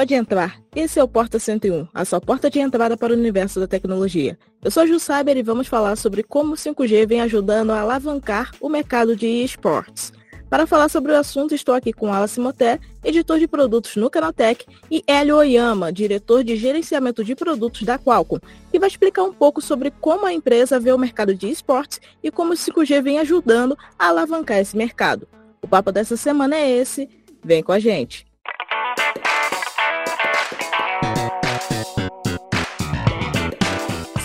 Pode entrar. Esse é o Porta 101, a sua porta de entrada para o universo da tecnologia. Eu sou a Ju Saber e vamos falar sobre como o 5G vem ajudando a alavancar o mercado de esportes. Para falar sobre o assunto, estou aqui com Alice Moté, editor de produtos no Canatech, e Hélio Oyama, diretor de gerenciamento de produtos da Qualcomm, que vai explicar um pouco sobre como a empresa vê o mercado de esportes e como o 5G vem ajudando a alavancar esse mercado. O papo dessa semana é esse. Vem com a gente.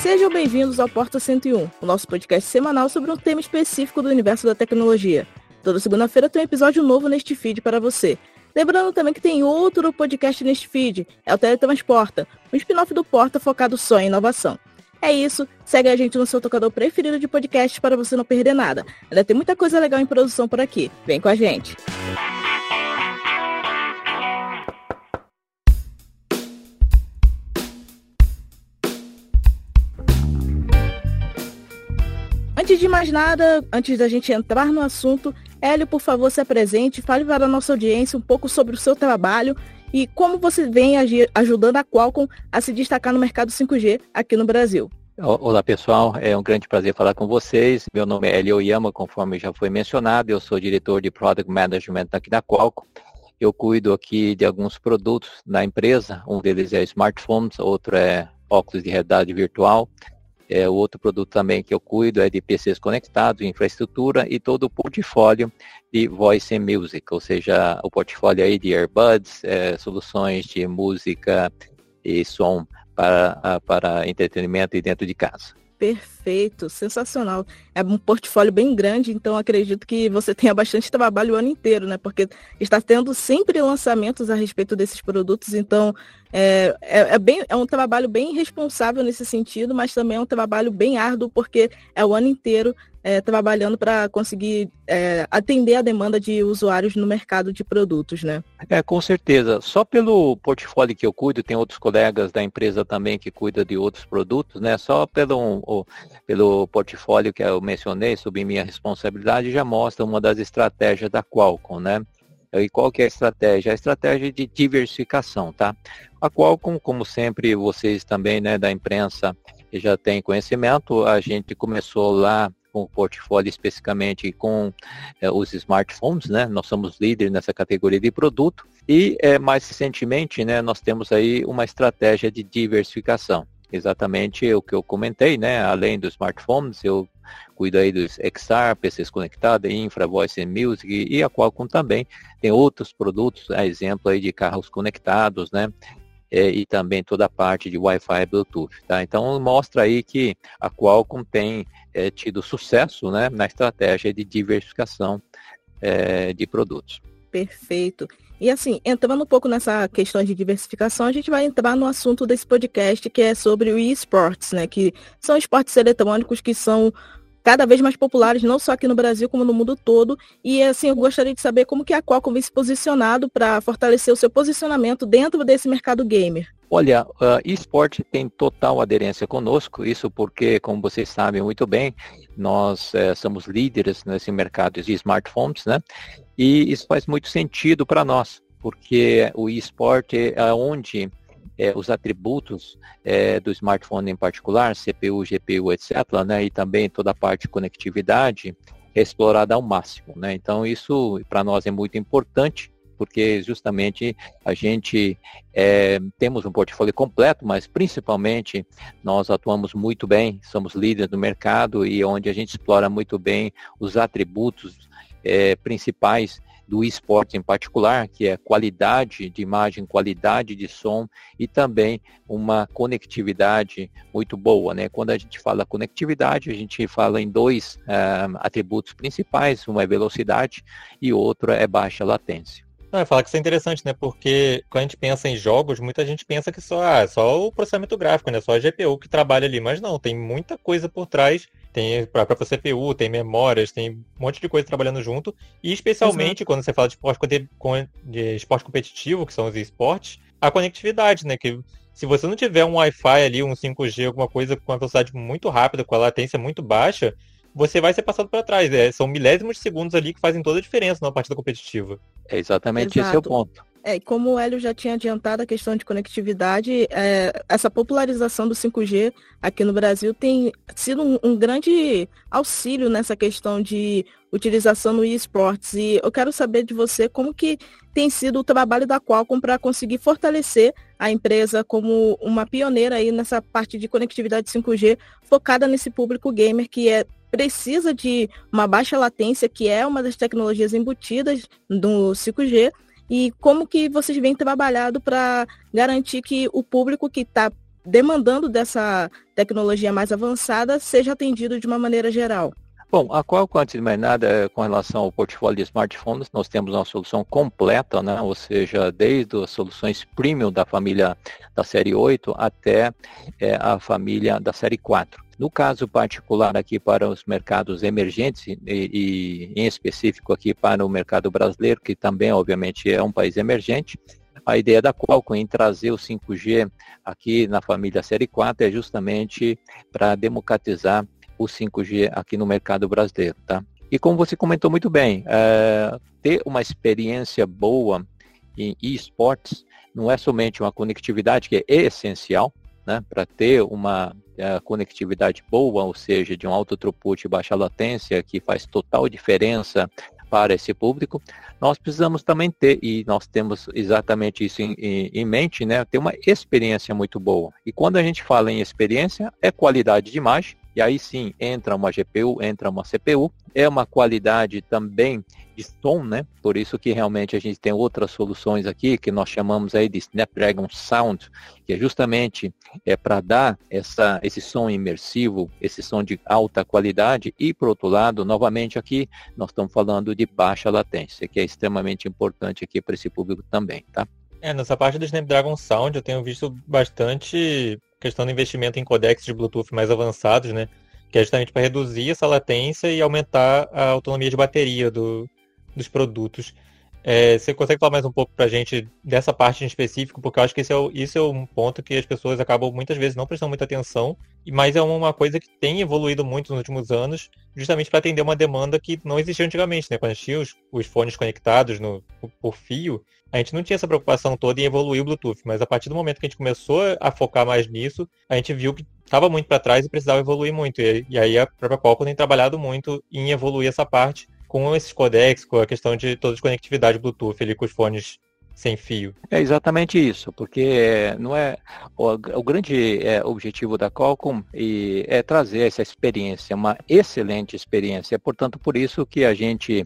Sejam bem-vindos ao Porta 101, o nosso podcast semanal sobre um tema específico do universo da tecnologia. Toda segunda-feira tem um episódio novo neste feed para você. Lembrando também que tem outro podcast neste feed, é o Teletransporta, um spin-off do Porta focado só em inovação. É isso, segue a gente no seu tocador preferido de podcast para você não perder nada. Ainda tem muita coisa legal em produção por aqui. Vem com a gente! Antes de mais nada, antes da gente entrar no assunto, Hélio, por favor, se apresente, fale para a nossa audiência um pouco sobre o seu trabalho e como você vem ajudando a Qualcomm a se destacar no mercado 5G aqui no Brasil. Olá pessoal, é um grande prazer falar com vocês. Meu nome é Hélio Oyama, conforme já foi mencionado, eu sou diretor de Product Management aqui da Qualcomm. Eu cuido aqui de alguns produtos da empresa, um deles é smartphones, outro é óculos de realidade virtual, é, o outro produto também que eu cuido é de PCs conectados, infraestrutura e todo o portfólio de Voice and Music, ou seja, o portfólio aí de earbuds, é, soluções de música e som para, para entretenimento e dentro de casa. Perfeito, sensacional. É um portfólio bem grande, então acredito que você tenha bastante trabalho o ano inteiro, né? Porque está tendo sempre lançamentos a respeito desses produtos, então é, é, é, bem, é um trabalho bem responsável nesse sentido, mas também é um trabalho bem árduo, porque é o ano inteiro é, trabalhando para conseguir é, atender a demanda de usuários no mercado de produtos, né? É, com certeza. Só pelo portfólio que eu cuido, tem outros colegas da empresa também que cuidam de outros produtos, né? Só pelo, pelo portfólio que eu mencionei, sob minha responsabilidade, já mostra uma das estratégias da Qualcomm, né? E qual que é a estratégia? A estratégia de diversificação, tá? A Qualcomm, como sempre, vocês também, né, da imprensa, já têm conhecimento, a gente começou lá com o portfólio especificamente com é, os smartphones, né? Nós somos líderes nessa categoria de produto e é, mais recentemente, né, nós temos aí uma estratégia de diversificação. Exatamente o que eu comentei, né? Além dos smartphones, eu cuido aí dos XR, PCs conectados, Infra, Voice and Music e a Qualcomm também tem outros produtos, a exemplo aí de carros conectados, né? É, e também toda a parte de Wi-Fi e Bluetooth. Tá? Então mostra aí que a Qualcomm tem é, tido sucesso né, na estratégia de diversificação é, de produtos. Perfeito. E assim, entrando um pouco nessa questão de diversificação, a gente vai entrar no assunto desse podcast que é sobre o esportes, né? Que são esportes eletrônicos que são cada vez mais populares, não só aqui no Brasil, como no mundo todo. E assim, eu gostaria de saber como que a Qualcomm vem se posicionado para fortalecer o seu posicionamento dentro desse mercado gamer. Olha, uh, esporte tem total aderência conosco, isso porque, como vocês sabem muito bem, nós uh, somos líderes nesse mercado de smartphones, né? E isso faz muito sentido para nós, porque o esporte é onde é, os atributos é, do smartphone em particular, CPU, GPU, etc., né, e também toda a parte de conectividade, é explorada ao máximo. Né? Então, isso para nós é muito importante, porque justamente a gente é, temos um portfólio completo, mas principalmente nós atuamos muito bem, somos líderes do mercado e onde a gente explora muito bem os atributos é, principais do esporte em particular, que é qualidade de imagem, qualidade de som e também uma conectividade muito boa. Né? Quando a gente fala conectividade, a gente fala em dois uh, atributos principais, uma é velocidade e outro é baixa latência. Não, que isso é interessante, né? Porque quando a gente pensa em jogos, muita gente pensa que só, ah, só o processamento gráfico, né? Só a GPU que trabalha ali. Mas não, tem muita coisa por trás. Tem para própria CPU, tem memórias, tem um monte de coisa trabalhando junto. E especialmente Exato. quando você fala de esporte, de esporte competitivo, que são os esportes, a conectividade, né? Que se você não tiver um Wi-Fi ali, um 5G, alguma coisa com uma velocidade muito rápida, com a latência muito baixa, você vai ser passado para trás. É, são milésimos de segundos ali que fazem toda a diferença na partida competitiva. É exatamente Exato. esse é o ponto. É, como o Hélio já tinha adiantado a questão de conectividade, é, essa popularização do 5G aqui no Brasil tem sido um, um grande auxílio nessa questão de utilização no esportes. E eu quero saber de você como que tem sido o trabalho da Qualcomm para conseguir fortalecer a empresa como uma pioneira aí nessa parte de conectividade 5G focada nesse público gamer que é precisa de uma baixa latência, que é uma das tecnologias embutidas no 5G, e como que vocês vêm trabalhado para garantir que o público que está demandando dessa tecnologia mais avançada seja atendido de uma maneira geral? Bom, a Qualcomm, antes de mais nada, é, com relação ao portfólio de smartphones, nós temos uma solução completa, né? ou seja, desde as soluções premium da família da série 8 até é, a família da série 4. No caso particular aqui para os mercados emergentes e, e, em específico aqui para o mercado brasileiro, que também obviamente é um país emergente, a ideia da Qualcomm em trazer o 5G aqui na família série 4 é justamente para democratizar o 5G aqui no mercado brasileiro, tá? E como você comentou muito bem, é, ter uma experiência boa em esportes não é somente uma conectividade que é essencial, né, para ter uma é, conectividade boa, ou seja, de um alto throughput e baixa latência, que faz total diferença para esse público, nós precisamos também ter, e nós temos exatamente isso em, em, em, mente, né, ter uma experiência muito boa. E quando a gente fala em experiência, é qualidade de imagem, e aí sim entra uma GPU, entra uma CPU, é uma qualidade também de som, né? Por isso que realmente a gente tem outras soluções aqui que nós chamamos aí de Snapdragon Sound, que é justamente é para dar essa, esse som imersivo, esse som de alta qualidade e por outro lado, novamente aqui nós estamos falando de baixa latência, que é extremamente importante aqui para esse público também, tá? É, nessa parte do Snapdragon Sound eu tenho visto bastante questão do investimento em codecs de Bluetooth mais avançados, né? Que é justamente para reduzir essa latência e aumentar a autonomia de bateria do, dos produtos. É, você consegue falar mais um pouco para a gente dessa parte em específico? Porque eu acho que esse é, é um ponto que as pessoas acabam muitas vezes não prestando muita atenção, mas é uma coisa que tem evoluído muito nos últimos anos, justamente para atender uma demanda que não existia antigamente, né? Quando a gente tinha os, os fones conectados no, por fio, a gente não tinha essa preocupação toda em evoluir o Bluetooth, mas a partir do momento que a gente começou a focar mais nisso, a gente viu que estava muito para trás e precisava evoluir muito. E, e, aí a própria Qualcomm tem trabalhado muito em evoluir essa parte com esses codecs, com a questão de toda a conectividade Bluetooth ali com os fones sem fio. É exatamente isso, porque não é o, o grande é, objetivo da Qualcomm e, é trazer essa experiência, uma excelente experiência. Portanto, por isso que a gente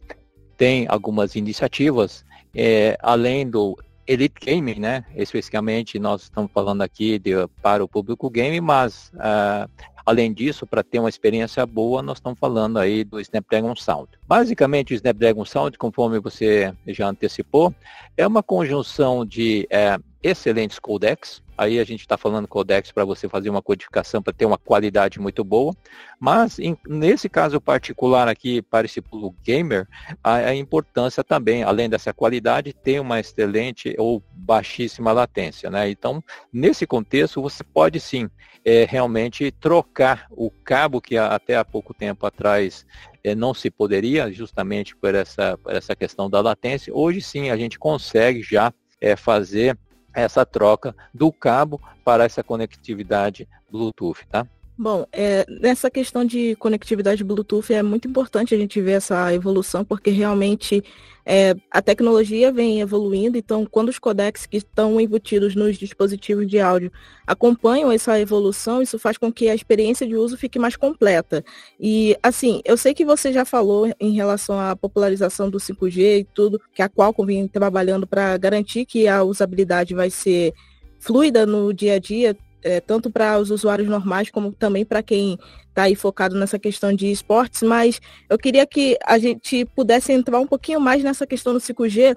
tem algumas iniciativas é, além do Elite Gaming, né? Especificamente nós estamos falando aqui de, para o público game, mas uh, além disso, para ter uma experiência boa, nós estamos falando aí do Snapdragon Sound. Basicamente, o Snapdragon Sound, conforme você já antecipou, é uma conjunção de é, excelentes codecs, Aí a gente está falando codecs para você fazer uma codificação para ter uma qualidade muito boa. Mas em, nesse caso particular aqui, para esse gamer, a, a, importância também, além dessa qualidade, ter uma excelente ou baixíssima latência. Né? Então, nesse contexto, você pode sim é, realmente trocar o cabo que até há pouco tempo atrás é, não se poderia, justamente por essa, por essa questão da latência. Hoje sim a gente consegue já é, fazer essa troca do cabo para essa conectividade Bluetooth, tá? Bom, é, nessa questão de conectividade Bluetooth é muito importante a gente ver essa evolução, porque realmente é, a tecnologia vem evoluindo, então quando os codecs que estão embutidos nos dispositivos de áudio acompanham essa evolução, isso faz com que a experiência de uso fique mais completa. E assim, eu sei que você já falou em relação à popularização do 5G e tudo, que a Qualcomm vem trabalhando para garantir que a usabilidade vai ser fluida no dia a dia, é, tanto para os usuários normais como também para quem está aí focado nessa questão de esportes, mas eu queria que a gente pudesse entrar um pouquinho mais nessa questão do 5G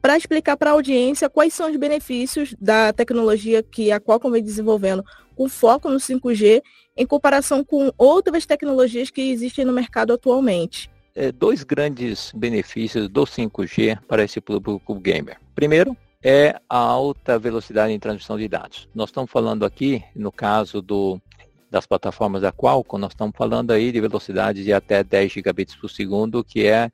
para explicar para a audiência quais são os benefícios da tecnologia que a Qualcomm vem desenvolvendo com foco no 5G em comparação com outras tecnologias que existem no mercado atualmente. É, dois grandes benefícios do 5G para esse público gamer. Primeiro, é a alta velocidade em transmissão de dados. Nós estamos falando aqui, no caso do, das plataformas da Qualcomm, nós estamos falando aí de velocidades de até 10 gigabits por segundo, que é,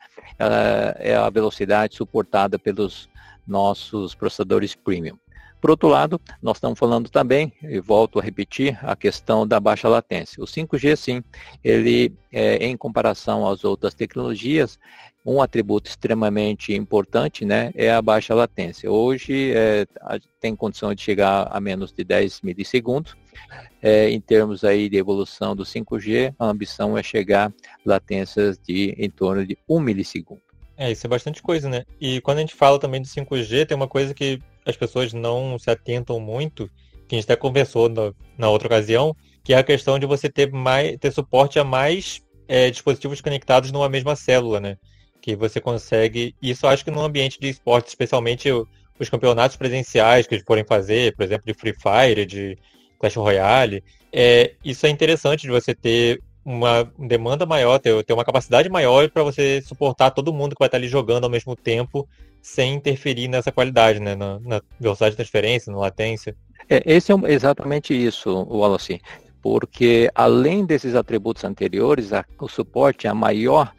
é a velocidade suportada pelos nossos processadores premium. Por outro lado, nós estamos falando também, e volto a repetir, a questão da baixa latência. O 5G, sim, ele, é, em comparação às outras tecnologias, um atributo extremamente importante né, é a baixa latência. Hoje é, tem condição de chegar a menos de 10 milissegundos. É, em termos aí de evolução do 5G, a ambição é chegar latências de em torno de 1 milissegundo. É, isso é bastante coisa, né? E quando a gente fala também do 5G, tem uma coisa que as pessoas não se atentam muito, que a gente até conversou na, na outra ocasião, que é a questão de você ter, mais, ter suporte a mais é, dispositivos conectados numa mesma célula, né? Que você consegue. Isso acho que no ambiente de esporte, especialmente os campeonatos presenciais que eles forem fazer, por exemplo, de Free Fire, de Clash Royale, é, isso é interessante de você ter uma demanda maior, ter, ter uma capacidade maior para você suportar todo mundo que vai estar ali jogando ao mesmo tempo, sem interferir nessa qualidade, né? Na, na velocidade de transferência, na latência. É, esse é exatamente isso, Wallace. Porque além desses atributos anteriores, a, o suporte, a maior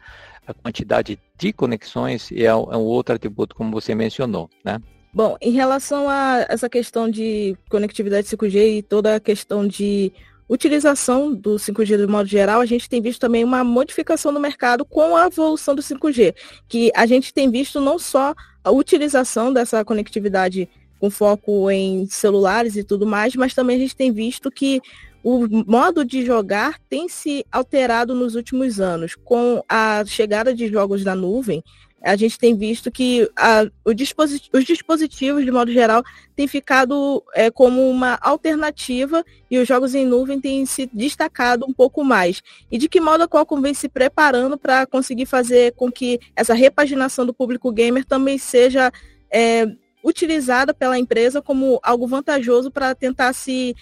a quantidade de conexões é, é um outro atributo, como você mencionou, né? Bom, em relação a essa questão de conectividade 5G e toda a questão de utilização do 5G de modo geral, a gente tem visto também uma modificação no mercado com a evolução do 5G, que a gente tem visto não só a utilização dessa conectividade com foco em celulares e tudo mais, mas também a gente tem visto que o modo de jogar tem se alterado nos últimos anos. Com a chegada de jogos na nuvem, a gente tem visto que a, disposit os dispositivos, de modo geral, têm ficado é, como uma alternativa e os jogos em nuvem têm se destacado um pouco mais. E de que modo a Qualcomm vem se preparando para conseguir fazer com que essa repaginação do público gamer também seja é, utilizada pela empresa como algo vantajoso para tentar se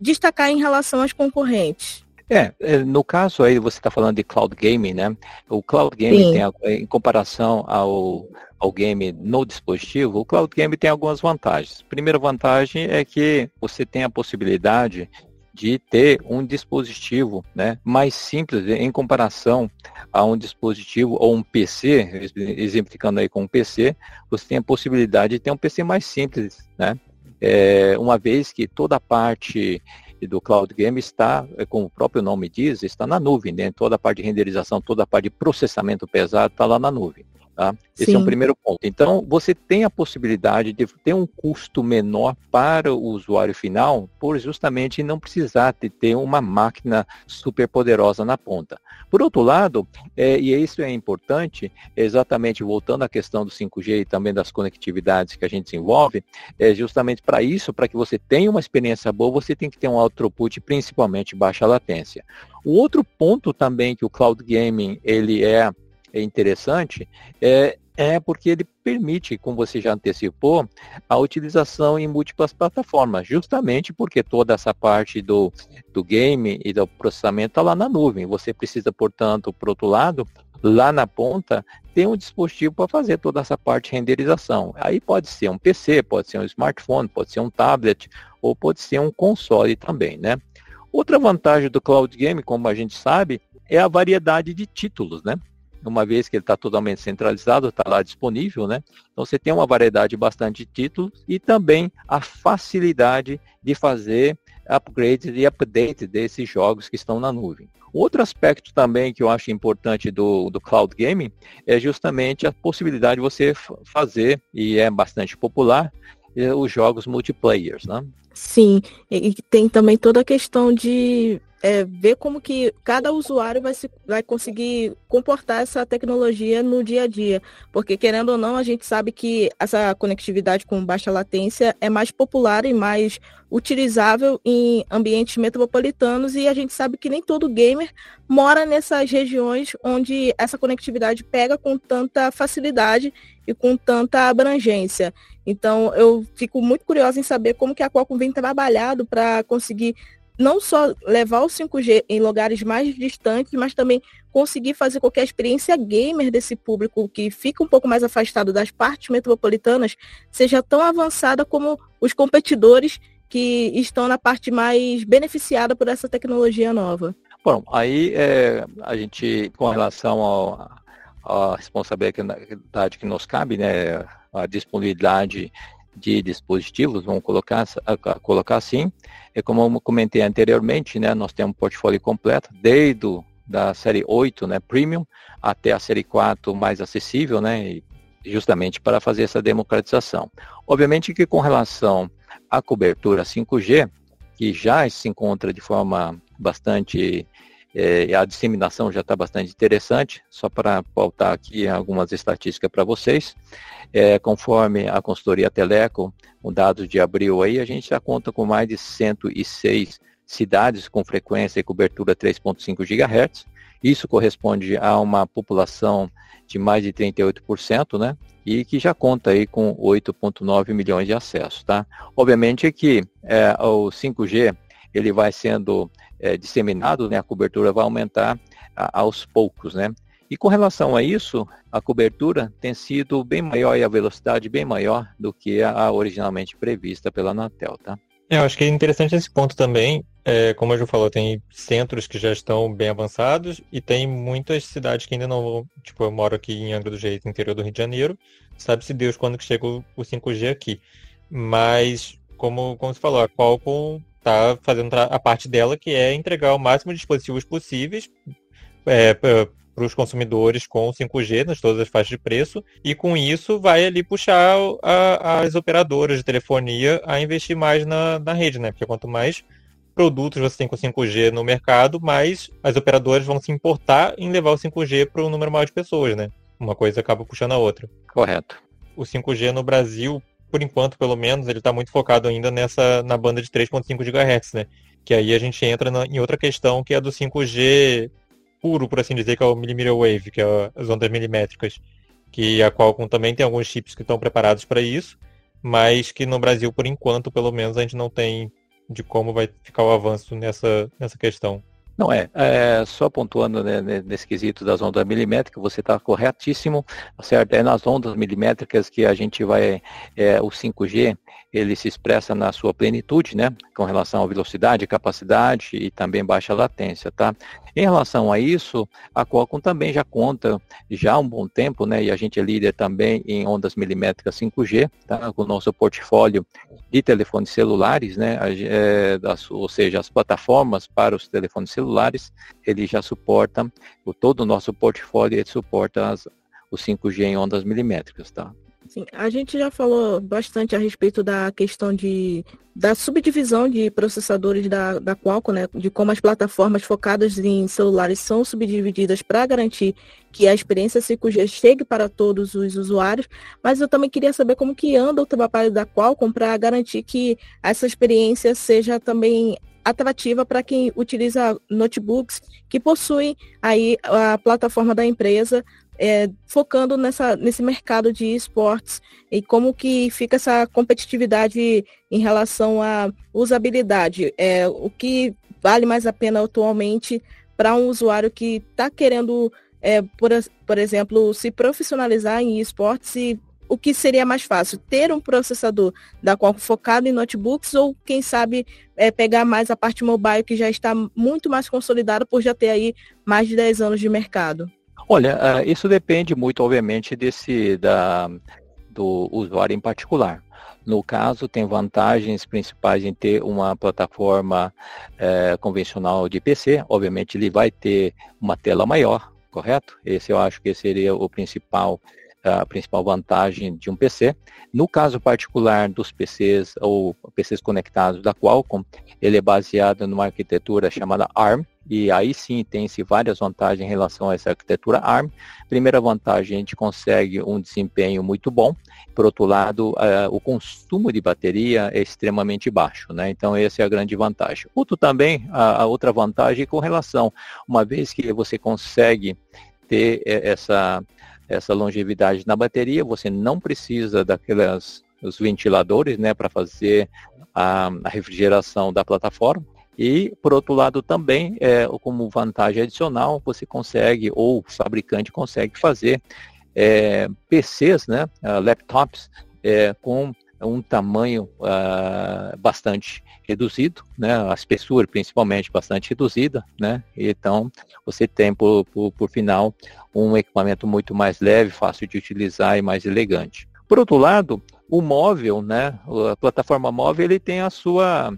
destacar em relação às concorrentes? É, é, no caso aí você está falando de cloud gaming, né? O cloud gaming tem, em comparação ao, ao game no dispositivo, o cloud gaming tem algumas vantagens. Primeira vantagem é que você tem a possibilidade de ter um dispositivo né, mais simples em comparação a um dispositivo ou um PC, exemplificando aí com um PC, você tem a possibilidade de ter um PC mais simples, né? É, uma vez que toda a parte do cloud game está, é, como o próprio nome diz, está na nuvem, né? Toda a parte de renderização, toda a parte de processamento pesado está lá na nuvem. Tá? Esse Sim. é um primeiro ponto. Então, você tem a possibilidade de ter um custo menor para o usuário final, por justamente não precisar de ter uma máquina super poderosa na ponta. Por outro lado, é, e isso é importante, exatamente voltando à questão do 5G e também das conectividades que a gente desenvolve, é justamente para isso, para que você tenha uma experiência boa, você tem que ter um throughput, principalmente baixa latência. O outro ponto também que o cloud gaming ele é é interessante é, é porque ele permite, como você já antecipou, a utilização em múltiplas plataformas, justamente porque toda essa parte do, do game e do processamento está lá na nuvem. Você precisa, portanto, por outro lado, lá na ponta, ter um dispositivo para fazer toda essa parte de renderização. Aí pode ser um PC, pode ser um smartphone, pode ser um tablet, ou pode ser um console também, né? Outra vantagem do cloud game, como a gente sabe, é a variedade de títulos, né? Uma vez que ele está totalmente centralizado, está lá disponível, né? Então você tem uma variedade bastante de títulos e também a facilidade de fazer upgrade e update desses jogos que estão na nuvem. Outro aspecto também que eu acho importante do, do cloud gaming é justamente a possibilidade de você fazer, e é bastante popular, é, os jogos multiplayers, né? Sim, e tem também toda a questão de é, ver como que cada usuário vai, se, vai conseguir comportar essa tecnologia no dia a dia. Porque, querendo ou não, a gente sabe que essa conectividade com baixa latência é mais popular e mais utilizável em ambientes metropolitanos e a gente sabe que nem todo gamer mora nessas regiões onde essa conectividade pega com tanta facilidade e com tanta abrangência. Então, eu fico muito curiosa em saber como que a Qualcomm vem trabalhado para conseguir não só levar o 5G em lugares mais distantes, mas também conseguir fazer a experiência gamer desse público que fica um pouco mais afastado das partes metropolitanas seja tão avançada como os competidores que estão na parte mais beneficiada por essa tecnologia nova. Bom, aí é, a gente, com relação a responsabilidade que nos cabe, né, a disponibilidade de dispositivos, vamos colocar, colocar assim, é como eu comentei anteriormente, né, nós temos um portfólio completo, desde da série 8, né, Premium, até a série 4 mais acessível, né, justamente para fazer essa democratização. Obviamente que com relação à cobertura 5G, que já se encontra de forma bastante é, a disseminação já está bastante interessante, só para pautar aqui algumas estatísticas para vocês. É, conforme a consultoria Teleco, com dados de abril aí, a gente já conta com mais de 106 cidades com frequência e cobertura 3.5 GHz. Isso corresponde a uma população de mais de 38%, né? E que já conta aí com 8.9 milhões de acessos, tá? Obviamente que é, o 5G ele vai sendo é, disseminado, né, a cobertura vai aumentar a, aos poucos, né? E com relação a isso, a cobertura tem sido bem maior e a velocidade bem maior do que a originalmente prevista pela Anatel, tá? É, eu acho que é interessante esse ponto também. É, como a Ju falou, tem centros que já estão bem avançados e tem muitas cidades que ainda não vão. Tipo, eu moro aqui em Angra do Jeito, interior do Rio de Janeiro. Sabe-se Deus quando que chega o, o 5G aqui. Mas, como, como você falou, a Qualcomm está fazendo a parte dela, que é entregar o máximo de dispositivos possíveis é, para os consumidores com 5G nas todas as faixas de preço, e com isso vai ali puxar a, as operadoras de telefonia a investir mais na, na rede, né? Porque quanto mais produtos você tem com 5G no mercado, mais as operadoras vão se importar em levar o 5G para um número maior de pessoas, né? Uma coisa acaba puxando a outra. Correto. O 5G no Brasil, por enquanto, pelo menos, ele está muito focado ainda nessa na banda de 3.5 GHz, né? Que aí a gente entra na, em outra questão que é do 5G puro, por assim dizer, que é o millimeter wave, que é as ondas milimétricas, que a Qualcomm também tem alguns chips que estão preparados para isso, mas que no Brasil, por enquanto, pelo menos, a gente não tem de como vai ficar o avanço nessa, nessa questão. Não é, é só pontuando né, nesse quesito das ondas milimétricas, você está corretíssimo, certo? É nas ondas milimétricas que a gente vai, é, o 5G, ele se expressa na sua plenitude, né? Com relação à velocidade, capacidade e também baixa latência, tá? Em relação a isso, a Qualcomm também já conta já há um bom tempo, né? E a gente é líder também em ondas milimétricas 5G, tá? Com o nosso portfólio de telefones celulares, né? É, das, ou seja, as plataformas para os telefones celulares, ele já suporta, o, todo o nosso portfólio ele suporta as, o 5G em ondas milimétricas, tá? Sim, a gente já falou bastante a respeito da questão de, da subdivisão de processadores da, da Qualcomm, né, de como as plataformas focadas em celulares são subdivididas para garantir que a experiência 5G chegue para todos os usuários, mas eu também queria saber como que anda o trabalho da Qualcomm para garantir que essa experiência seja também atrativa para quem utiliza notebooks que possuem aí a plataforma da empresa é, focando nessa, nesse mercado de esportes e como que fica essa competitividade em relação à usabilidade. É, o que vale mais a pena atualmente para um usuário que está querendo, é, por, por exemplo, se profissionalizar em esportes e o que seria mais fácil, ter um processador da qual focado em notebooks ou, quem sabe, é, pegar mais a parte mobile que já está muito mais consolidada por já ter aí mais de 10 anos de mercado? Olha, uh, isso depende muito, obviamente, desse da, do usuário em particular. No caso, tem vantagens principais em ter uma plataforma eh, convencional de PC. Obviamente, ele vai ter uma tela maior, correto? Esse eu acho que seria o principal a principal vantagem de um PC. No caso particular dos PCs ou PCs conectados da Qualcomm, ele é baseado numa arquitetura chamada ARM, e aí sim tem-se várias vantagens em relação a essa arquitetura ARM. Primeira vantagem, a gente consegue um desempenho muito bom. Por outro lado, uh, o consumo de bateria é extremamente baixo, né? Então essa é a grande vantagem. Outro também, a, a outra vantagem é com relação, uma vez que você consegue ter essa essa longevidade na bateria, você não precisa daqueles os ventiladores né, para fazer a, a, refrigeração da plataforma. E, por outro lado, também, é, como vantagem adicional, você consegue, ou o fabricante consegue fazer é, PCs, né, laptops, é, com um tamanho uh, bastante reduzido, né? A espessura principalmente bastante reduzida, né? Então você tem por, por, por final um equipamento muito mais leve, fácil de utilizar e mais elegante. Por outro lado, o móvel, né? A plataforma móvel ele tem a sua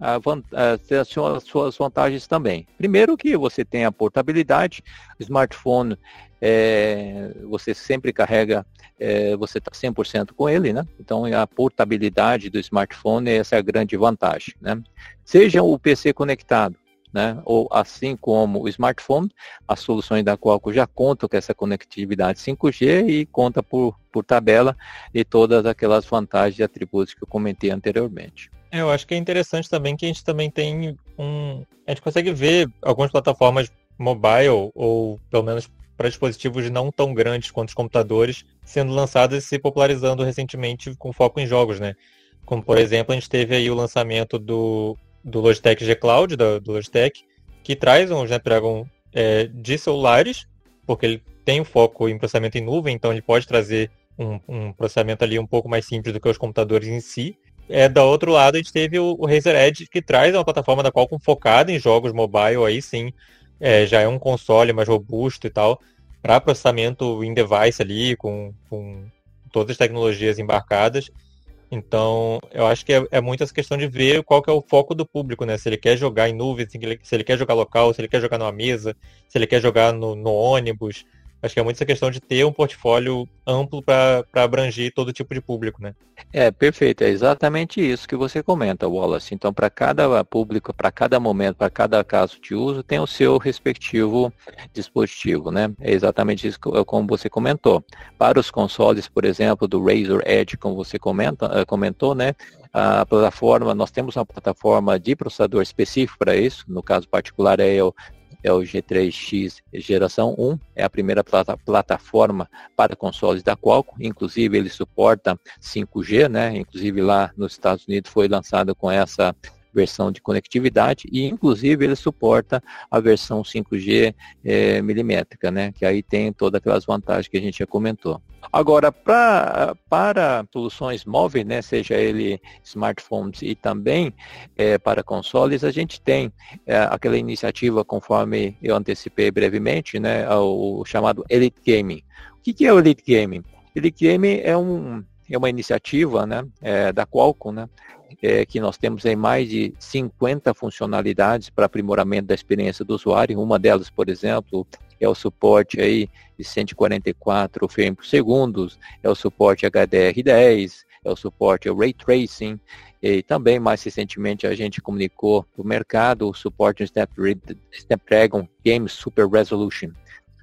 as suas vantagens também. Primeiro que você tem a portabilidade, o smartphone é, você sempre carrega, é, você está 100% com ele, né? Então a portabilidade do smartphone, essa é a grande vantagem, né? Seja o PC conectado, né? Ou assim como o smartphone, as soluções da Qualcomm já contam com essa conectividade 5G e conta por, por tabela e todas aquelas vantagens e atributos que eu comentei anteriormente. É, eu acho que é interessante também que a gente também tem um. A gente consegue ver algumas plataformas mobile, ou pelo menos para dispositivos não tão grandes quanto os computadores, sendo lançadas e se popularizando recentemente com foco em jogos, né? Como, por exemplo, a gente teve aí o lançamento do, do Logitech G Cloud, do, do Logitech, que traz um Snapdragon é, de celulares, porque ele tem um foco em processamento em nuvem, então ele pode trazer um, um processamento ali um pouco mais simples do que os computadores em si, é, do outro lado, a gente teve o, o Razer Edge, que traz uma plataforma da qual focada em jogos mobile, aí sim, é, já é um console mais robusto e tal, para processamento em device ali, com, com todas as tecnologias embarcadas. Então, eu acho que é, é muito essa questão de ver qual que é o foco do público, né? Se ele quer jogar em nuvem, se ele, se ele quer jogar local, se ele quer jogar numa mesa, se ele quer jogar no, no ônibus, Acho que é muito essa questão de ter um portfólio amplo para abranger todo tipo de público, né? É, perfeito. É exatamente isso que você comenta, Wallace. Então, para cada público, para cada momento, para cada caso de uso, tem o seu respectivo dispositivo, né? É exatamente isso como você comentou. Para os consoles, por exemplo, do Razer Edge, como você comenta, eh, comentou, né? a plataforma, nós temos uma plataforma de processador específico para isso, no caso particular é o é o G3X geração 1, é a primeira plata plataforma para consoles da Qualcomm, inclusive ele suporta 5G, né? Inclusive lá nos Estados Unidos foi lançado com essa versão de conectividade e inclusive ele suporta a versão 5G é, milimétrica, né? Que aí tem todas aquelas vantagens que a gente já comentou. Agora, pra, para soluções móveis, né, seja ele smartphones e também é, para consoles, a gente tem é, aquela iniciativa, conforme eu antecipei brevemente, né, o chamado Elite Gaming. O que, que é o Elite Gaming? Elite Gaming é, um, é uma iniciativa né, da Qualcomm, né, é, que nós temos em mais de 50 funcionalidades para aprimoramento da experiência do usuário. Uma delas, por exemplo, é o suporte aí de 144 frames por segundo, é o suporte HDR10, é o suporte ao Ray Tracing, e também mais recentemente a gente comunicou para o mercado o suporte ao Snapdragon Game Super Resolution.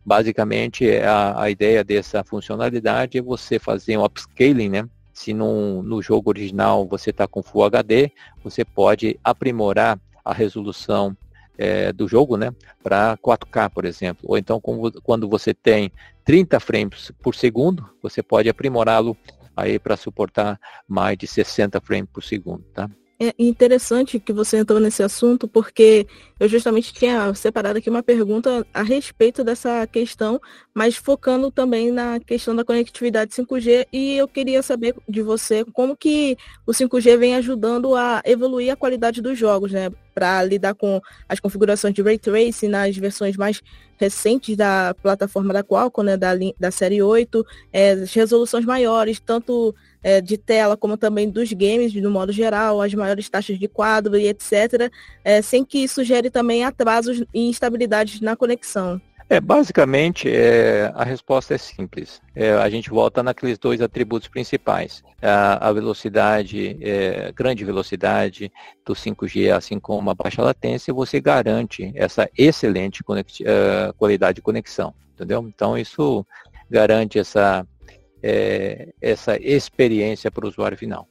Basicamente, a, a ideia dessa funcionalidade é você fazer um upscaling, né? Se no, no jogo original você está com Full HD, você pode aprimorar a resolução é, do jogo, né, para 4K, por exemplo. Ou então, quando você tem 30 frames por segundo, você pode aprimorá-lo aí para suportar mais de 60 frames por segundo, tá? É interessante que você entrou nesse assunto, porque eu justamente tinha separado aqui uma pergunta a respeito dessa questão, mas focando também na questão da conectividade 5G, e eu queria saber de você como que o 5G vem ajudando a evoluir a qualidade dos jogos, né? Para lidar com as configurações de Ray Tracing nas versões mais recentes da plataforma da Qualcomm, né? Da, da série 8, é, as resoluções maiores, tanto é, de tela, como também dos games, no modo geral, as maiores taxas de quadro e etc., é, sem que isso gere também atrasos e instabilidades na conexão. É, basicamente, é, a resposta é simples. É, a gente volta naqueles dois atributos principais. A, a velocidade, é, grande velocidade do 5G, assim como a baixa latência, você garante essa excelente uh, qualidade de conexão. Entendeu? Então, isso garante essa é, essa experiência para o usuário final.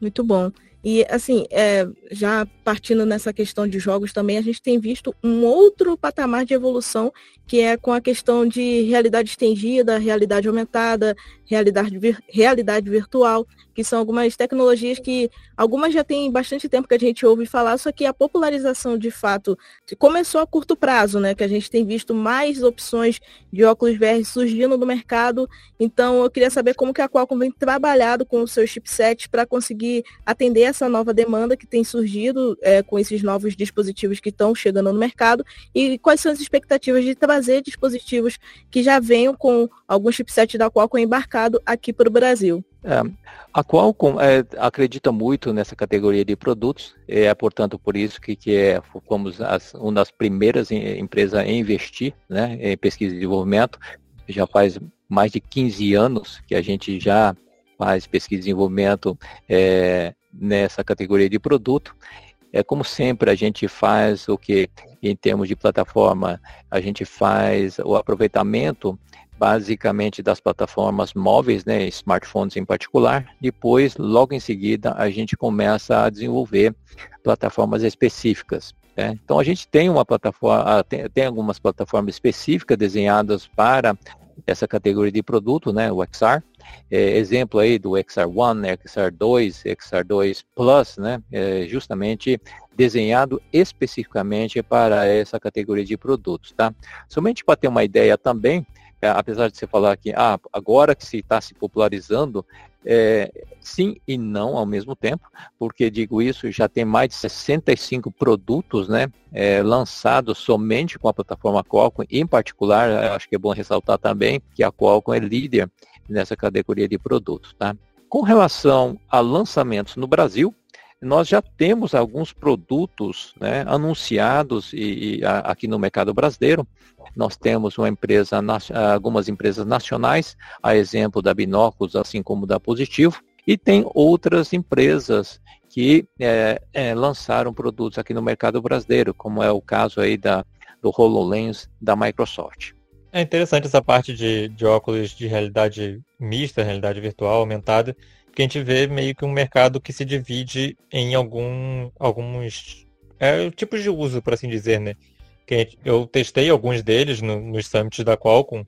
Muito bom. E assim, é, já partindo nessa questão de jogos também, a gente tem visto um outro patamar de evolução, que é com a questão de realidade estendida, realidade aumentada, realidade, realidade virtual, que são algumas tecnologias que algumas já tem bastante tempo que a gente ouve falar, só que a popularização de fato começou a curto prazo, né? Que a gente tem visto mais opções de óculos VR surgindo no mercado. Então eu queria saber como que a Qualcomm vem trabalhado com os seus chipsets para conseguir atender essa nova demanda que tem surgido é, com esses novos dispositivos que estão chegando no mercado e quais são as expectativas de trazer dispositivos que já venham com algum chipset da Qualcomm embarcado aqui para o Brasil. É, a Qualcomm é, acredita muito nessa categoria de produtos, é portanto por isso que, que é, fomos as, uma das primeiras empresas a investir né, em pesquisa e desenvolvimento. Já faz mais de 15 anos que a gente já faz pesquisa e desenvolvimento é, nessa categoria de produto. É como sempre a gente faz o que em termos de plataforma a gente faz o aproveitamento basicamente das plataformas móveis, né, smartphones em particular. Depois, logo em seguida, a gente começa a desenvolver plataformas específicas. Né? Então, a gente tem uma plataforma, ah, tem, tem, algumas plataformas específicas desenhadas para essa categoria de produto, né, o XR. É, exemplo aí do XR1, XR2, XR2 Plus, né, é justamente desenhado especificamente para essa categoria de produtos, tá? Somente para ter uma ideia também, é, apesar de você falar que ah, agora que se está se popularizando, é, sim e não ao mesmo tempo, porque digo isso, já tem mais de 65 produtos né, é, lançados somente com a plataforma Qualcomm, em particular, acho que é bom ressaltar também que a Qualcomm é líder nessa categoria de produtos. Tá? Com relação a lançamentos no Brasil, nós já temos alguns produtos né, anunciados e, e a, aqui no mercado brasileiro. Nós temos uma empresa, algumas empresas nacionais, a exemplo da Binóculos, assim como da Positivo, e tem outras empresas que é, é, lançaram produtos aqui no mercado brasileiro, como é o caso aí da, do HoloLens da Microsoft. É interessante essa parte de, de óculos de realidade mista, realidade virtual aumentada, porque a gente vê meio que um mercado que se divide em algum, alguns é, tipos de uso, por assim dizer, né? Que eu testei alguns deles no, nos summits da Qualcomm,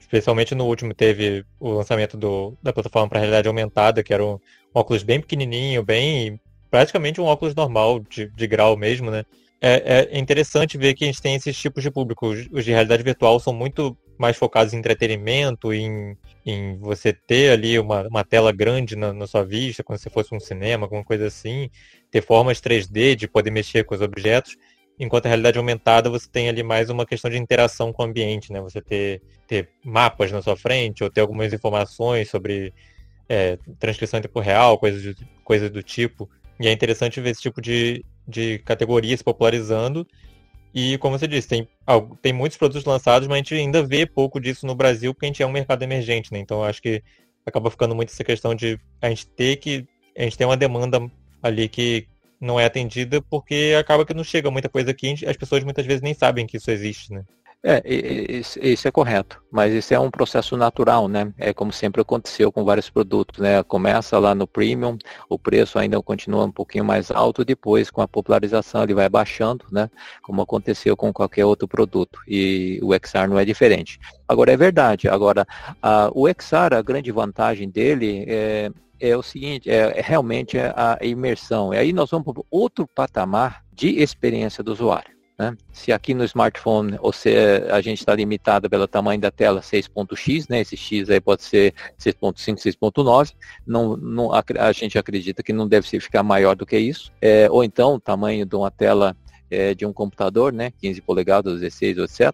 especialmente no último teve o lançamento do, da plataforma para realidade aumentada, que era um, um, óculos bem pequenininho, bem praticamente um óculos normal de, de grau mesmo, né? É, é, interessante ver que a gente tem esses tipos de público. Os de realidade virtual são muito mais focados em entretenimento, em em você ter ali uma, uma tela grande na, na, sua vista, como se fosse um cinema, alguma coisa assim, ter formas 3D de poder mexer com os objetos, enquanto a realidade aumentada você tem ali mais uma questão de interação com o ambiente, né? Você ter, ter mapas na sua frente, ou ter algumas informações sobre é, transcrição em tempo real, coisas, coisas do tipo. E é interessante ver esse tipo de, de categoria se popularizando e como você disse, tem, tem muitos produtos lançados, mas a gente ainda vê pouco disso no Brasil, porque a gente é um mercado emergente, né? Então acho que acaba ficando muito essa questão de a gente ter que. A gente tem uma demanda ali que não é atendida porque acaba que não chega muita coisa aqui, as pessoas muitas vezes nem sabem que isso existe, né? É, isso é correto, mas isso é um processo natural, né? É como sempre aconteceu com vários produtos, né? Começa lá no premium, o preço ainda continua um pouquinho mais alto, depois com a popularização ele vai baixando, né? Como aconteceu com qualquer outro produto. E o XR não é diferente. Agora é verdade, agora a, o XR, a grande vantagem dele é, é o seguinte, é, é realmente a imersão. E aí nós vamos para outro patamar de experiência do usuário. Né? Se aqui no smartphone se a gente está limitado pelo tamanho da tela 6.x, né? esse x aí pode ser 6.5, 6.9, não, não, a, a, gente acredita que não deve ficar maior do que isso, é, ou então o tamanho de uma tela é, de um computador, né? 15 polegadas, 16, etc.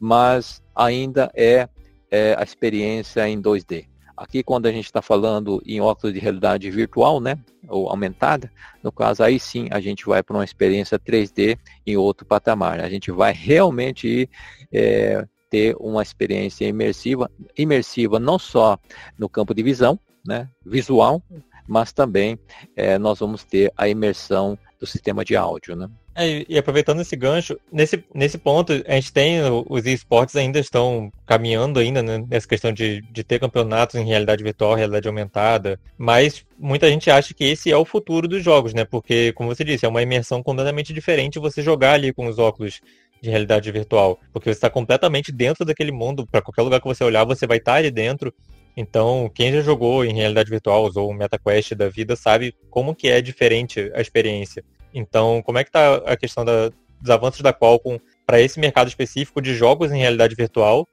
Mas ainda é, é a experiência em 2D. Aqui quando a gente está falando em óculos de realidade virtual, né, ou aumentada, no caso aí sim a gente vai para uma experiência 3D em outro patamar. A gente vai realmente é, ter uma experiência imersiva, imersiva não só no campo de visão, né, visual, mas também é, nós vamos ter a imersão do sistema de áudio, né? É, e aproveitando esse gancho, nesse, nesse ponto, a gente tem, os esportes ainda estão caminhando ainda, né, nessa questão de, de ter campeonatos em realidade virtual, realidade aumentada, mas muita gente acha que esse é o futuro dos jogos, né, porque, como você disse, é uma imersão completamente diferente você jogar ali com os óculos de realidade virtual, porque você está completamente dentro daquele mundo, para qualquer lugar que você olhar, você vai estar ali dentro, Então, quem já jogou em realidade virtual, usou o MetaQuest da vida, sabe como que é diferente a experiência. Então, como é que está a questão da, dos avanços da Qualcomm para esse mercado específico de jogos em realidade virtual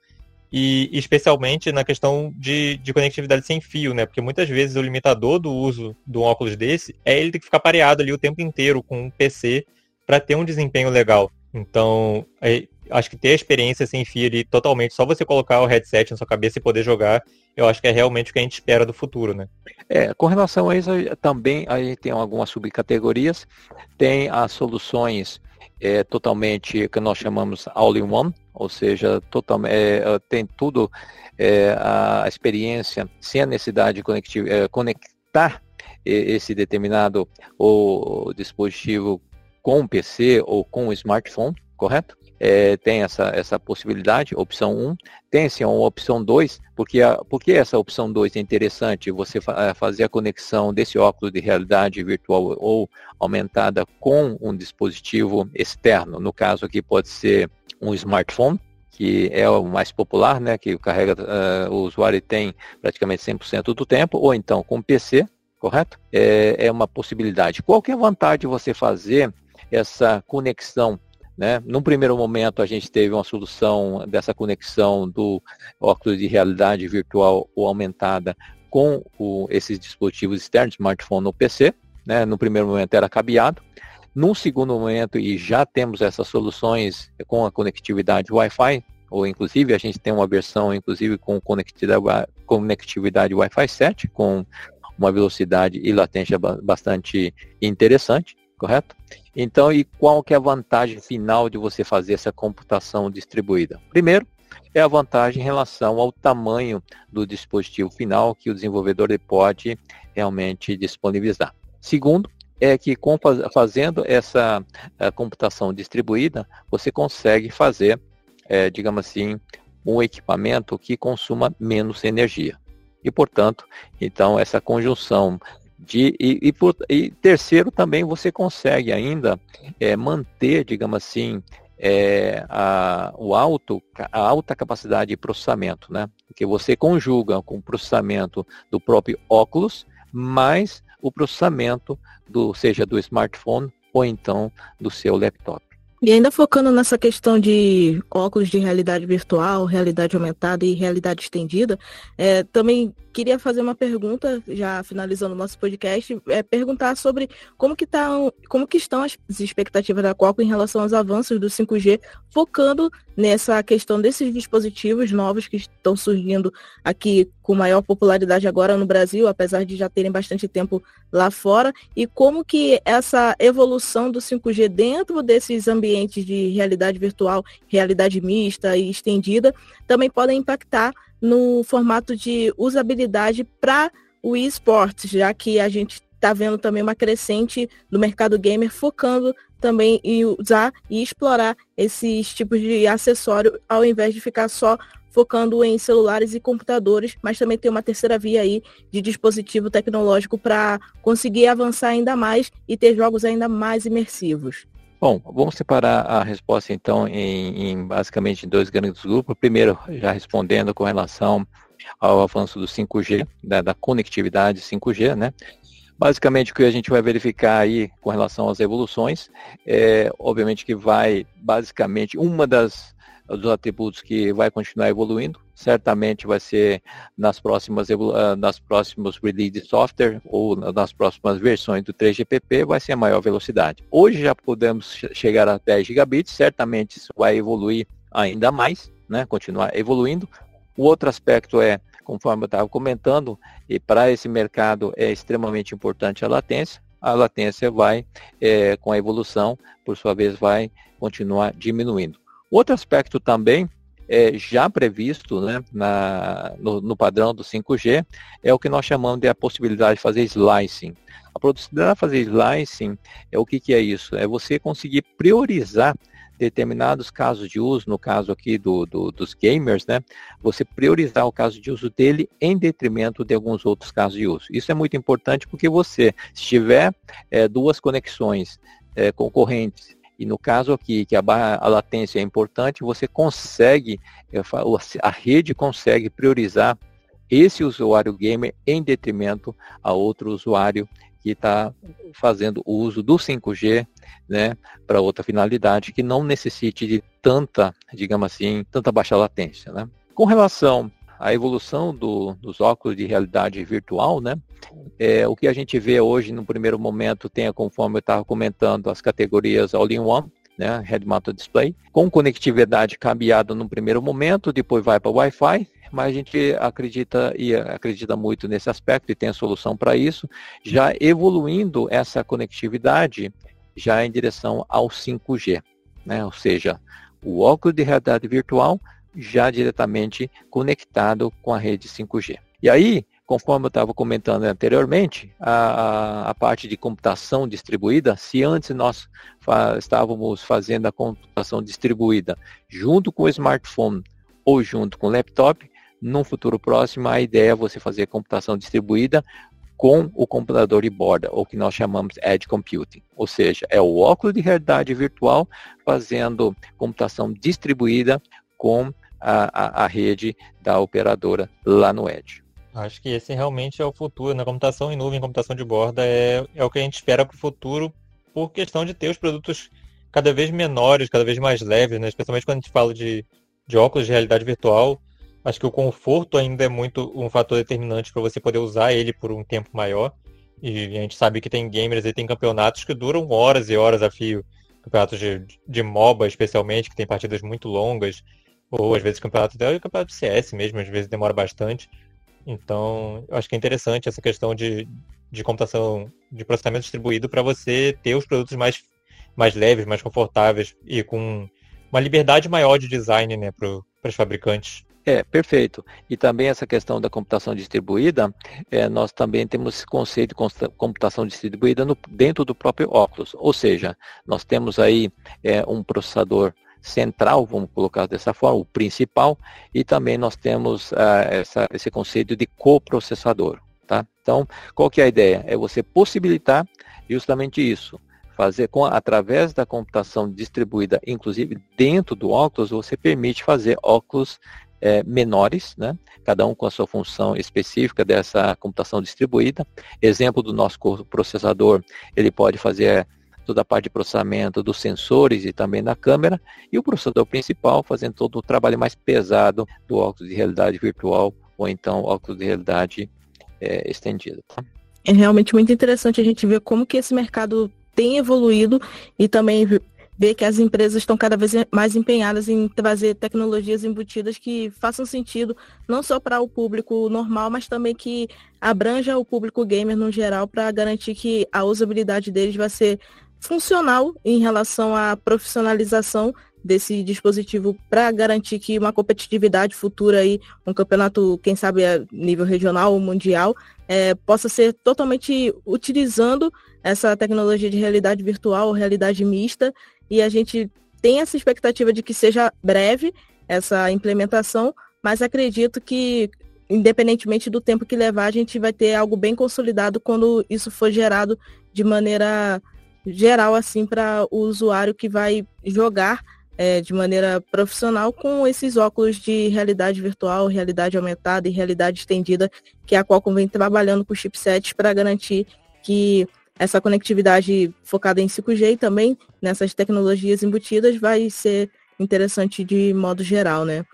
e especialmente na questão de, de conectividade sem fio, né? Porque muitas vezes o limitador do uso de um óculos desse é ele ter que ficar pareado ali o tempo inteiro com um PC para ter um desempenho legal. Então, é, acho que ter a experiência sem fio ali totalmente, só você colocar o headset na sua cabeça e poder jogar, eu acho que é realmente o que a gente espera do futuro, né? É, com relação a isso, também a gente tem algumas subcategorias, tem as soluções é, totalmente que nós chamamos all-in-one, ou seja, totalmente, é, tem tudo é, a experiência sem a necessidade de é, conectar esse determinado o dispositivo com o PC ou com o smartphone, correto? É, tem essa, essa possibilidade, opção 1. Tem sim a opção 2, porque, a, porque essa opção 2 é interessante, você fa fazer a conexão desse óculos de realidade virtual ou aumentada com um dispositivo externo. No caso aqui pode ser um smartphone, que é o mais popular, né, que carrega, uh, o usuário tem praticamente 100% do tempo, ou então com PC, correto? É, é uma possibilidade. Qual que é a vantagem de você fazer essa conexão né? Num primeiro momento, a gente teve uma solução dessa conexão do óculos de realidade virtual ou aumentada com o, esses dispositivos externos, smartphone ou PC. Né? No primeiro momento era cabeado. Num segundo momento, e já temos essas soluções com a conectividade Wi-Fi, ou inclusive a gente tem uma versão inclusive com conectividade, conectividade Wi-Fi 7, com uma velocidade e latência bastante interessante correto? Então, e qual que é a vantagem final de você fazer essa computação distribuída? Primeiro, é a vantagem em relação ao tamanho do dispositivo final que o desenvolvedor pode realmente disponibilizar. Segundo, é que com, fazendo essa eh, computação distribuída, você consegue fazer, é, digamos assim, um equipamento que consuma menos energia. E, portanto, então essa conjunção de, e, e, por, e, terceiro, também você consegue ainda é, manter, digamos assim, é, a, o alto, a alta capacidade de processamento, né? Porque você conjuga com o processamento do próprio óculos, mais o processamento do, seja do smartphone ou então do seu laptop. E ainda focando nessa questão de óculos de realidade virtual, realidade aumentada e realidade estendida, é, também queria fazer uma pergunta, já finalizando o nosso podcast, é perguntar sobre como que, tá, como que estão as expectativas da Qualcomm em relação aos avanços do 5G, focando nessa questão desses dispositivos novos que estão surgindo aqui com maior popularidade agora no Brasil, apesar de já terem bastante tempo lá fora, e como que essa evolução do 5G dentro desses ambientes de realidade virtual, realidade mista e estendida, também podem impactar no formato de usabilidade para o esportes, já que a gente está vendo também uma crescente do mercado gamer focando também em usar e explorar esses tipos de acessório ao invés de ficar só focando em celulares e computadores, mas também tem uma terceira via aí de dispositivo tecnológico para conseguir avançar ainda mais e ter jogos ainda mais imersivos. Bom, vamos separar a resposta então em, em, basicamente em dois grandes grupos. Primeiro, já respondendo com relação ao avanço do 5G, da, da, conectividade 5G, né? Basicamente o que a gente vai verificar aí com relação às evoluções, é obviamente que vai basicamente uma das dos atributos que vai continuar evoluindo. Certamente vai ser nas próximas ah, nas próximos release de software ou nas próximas versões do 3GPP vai ser a maior velocidade. Hoje já podemos chegar a 10 gigabits, certamente isso vai evoluir ainda mais, né? Continuar evoluindo. O outro aspecto é, conforme eu estava comentando, e para esse mercado é extremamente importante a latência. A latência vai, é, com a evolução, por sua vez, vai continuar diminuindo. Outro aspecto também é, já previsto né, na, no, no, padrão do 5G é o que nós chamamos de a possibilidade de fazer slicing. A possibilidade de fazer slicing é o que, que é isso? É você conseguir priorizar determinados casos de uso, no caso aqui do, do, dos gamers, né, você priorizar o caso de uso dele em detrimento de alguns outros casos de uso. Isso é muito importante porque você, se tiver é, duas conexões é, concorrentes e no caso aqui, que a, barra, a latência é importante, você consegue, a rede consegue priorizar esse usuário gamer em detrimento a outro usuário que está fazendo o uso do 5G né, para outra finalidade que não necessite de tanta, digamos assim, tanta baixa latência. Né? Com relação à evolução do, dos óculos de realidade virtual, né, é, o que a gente vê hoje no primeiro momento tem, conforme eu estava comentando, as categorias All-in-One, né, Head Mounted Display, com conectividade cabeada no primeiro momento, depois vai para Wi-Fi, mas a gente acredita e acredita muito nesse aspecto e tem a solução para isso, já evoluindo essa conectividade já em direção ao 5G, né? ou seja, o óculos de realidade virtual já diretamente conectado com a rede 5G. E aí, conforme eu estava comentando anteriormente, a, a, parte de computação distribuída, se antes nós fa estávamos fazendo a computação distribuída junto com o smartphone ou junto com o laptop, num futuro próximo a ideia é você fazer computação distribuída com o computador de borda, ou que nós chamamos Edge Computing. Ou seja, é o óculos de realidade virtual fazendo computação distribuída com a, a, a rede da operadora lá no Edge. Acho que esse realmente é o futuro. Na né? computação em nuvem, computação de borda, é, é o que a gente espera para o futuro, por questão de ter os produtos cada vez menores, cada vez mais leves, né? especialmente quando a gente fala de, de óculos de realidade virtual. Acho que o conforto ainda é muito um fator determinante para você poder usar ele por um tempo maior. E a gente sabe que tem gamers e tem campeonatos que duram horas e horas a fio. Campeonatos de, de MOBA, especialmente, que tem partidas muito longas. Ou às vezes campeonato até campeonato de CS mesmo, às vezes demora bastante. Então, eu acho que é interessante essa questão de, de computação, de processamento distribuído para você ter os produtos mais, mais leves, mais confortáveis e com uma liberdade maior de design né, para os fabricantes. É, perfeito. E também essa questão da computação distribuída, é, nós também temos esse conceito de computação distribuída no, dentro do próprio óculos. Ou seja, nós temos aí é, um processador central, vamos colocar dessa forma, o principal, e também nós temos uh, essa, esse conceito de coprocessador. Tá? Então, qual que é a ideia? É você possibilitar justamente isso, fazer com através da computação distribuída, inclusive dentro do óculos, você permite fazer óculos é, menores, né? cada um com a sua função específica dessa computação distribuída. Exemplo do nosso processador, ele pode fazer toda a parte de processamento dos sensores e também da câmera, e o processador principal fazendo todo o trabalho mais pesado do óculos de realidade virtual ou então óculos de realidade é, estendida. Tá? É realmente muito interessante a gente ver como que esse mercado tem evoluído e também ver que as empresas estão cada vez mais empenhadas em trazer tecnologias embutidas que façam sentido não só para o público normal, mas também que abranja o público gamer no geral para garantir que a usabilidade deles vai ser funcional em relação à profissionalização desse dispositivo para garantir que uma competitividade futura aí, um campeonato, quem sabe a nível regional ou mundial, é, possa ser totalmente utilizando essa tecnologia de realidade virtual, realidade mista, e a gente tem essa expectativa de que seja breve essa implementação, mas acredito que, independentemente do tempo que levar, a gente vai ter algo bem consolidado quando isso for gerado de maneira geral, assim, para o usuário que vai jogar é, de maneira profissional com esses óculos de realidade virtual, realidade aumentada e realidade estendida, que a Qualcomm vem trabalhando com chipsets para garantir que essa conectividade focada em 5G e também nessas tecnologias embutidas vai ser interessante de modo geral, né?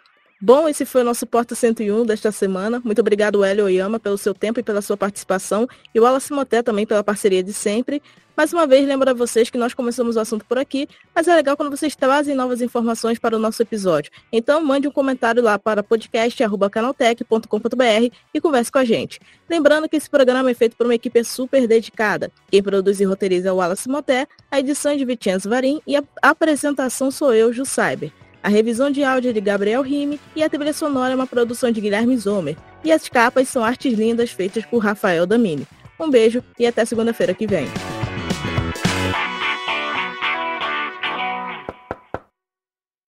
Bom, esse foi o nosso Porta 101 desta semana. Muito obrigado, Hélio Oyama, pelo seu tempo e pela sua participação. E o Wallace Moté também pela parceria de sempre. Mais uma vez, lembro a vocês que nós começamos o assunto por aqui, mas é legal quando vocês trazem novas informações para o nosso episódio. Então, mande um comentário lá para podcast.canaltech.com.br e converse com a gente. Lembrando que esse programa é feito por uma equipe super dedicada. Quem produz e roteiriza é o Wallace Moté, a edição é de Vicenzo Varim e a apresentação sou eu, Ju Cyber. A revisão de áudio é de Gabriel Rime e a trilha sonora é uma produção de Guilherme Zomer. E as capas são artes lindas feitas por Rafael Damini. Um beijo e até segunda-feira que vem.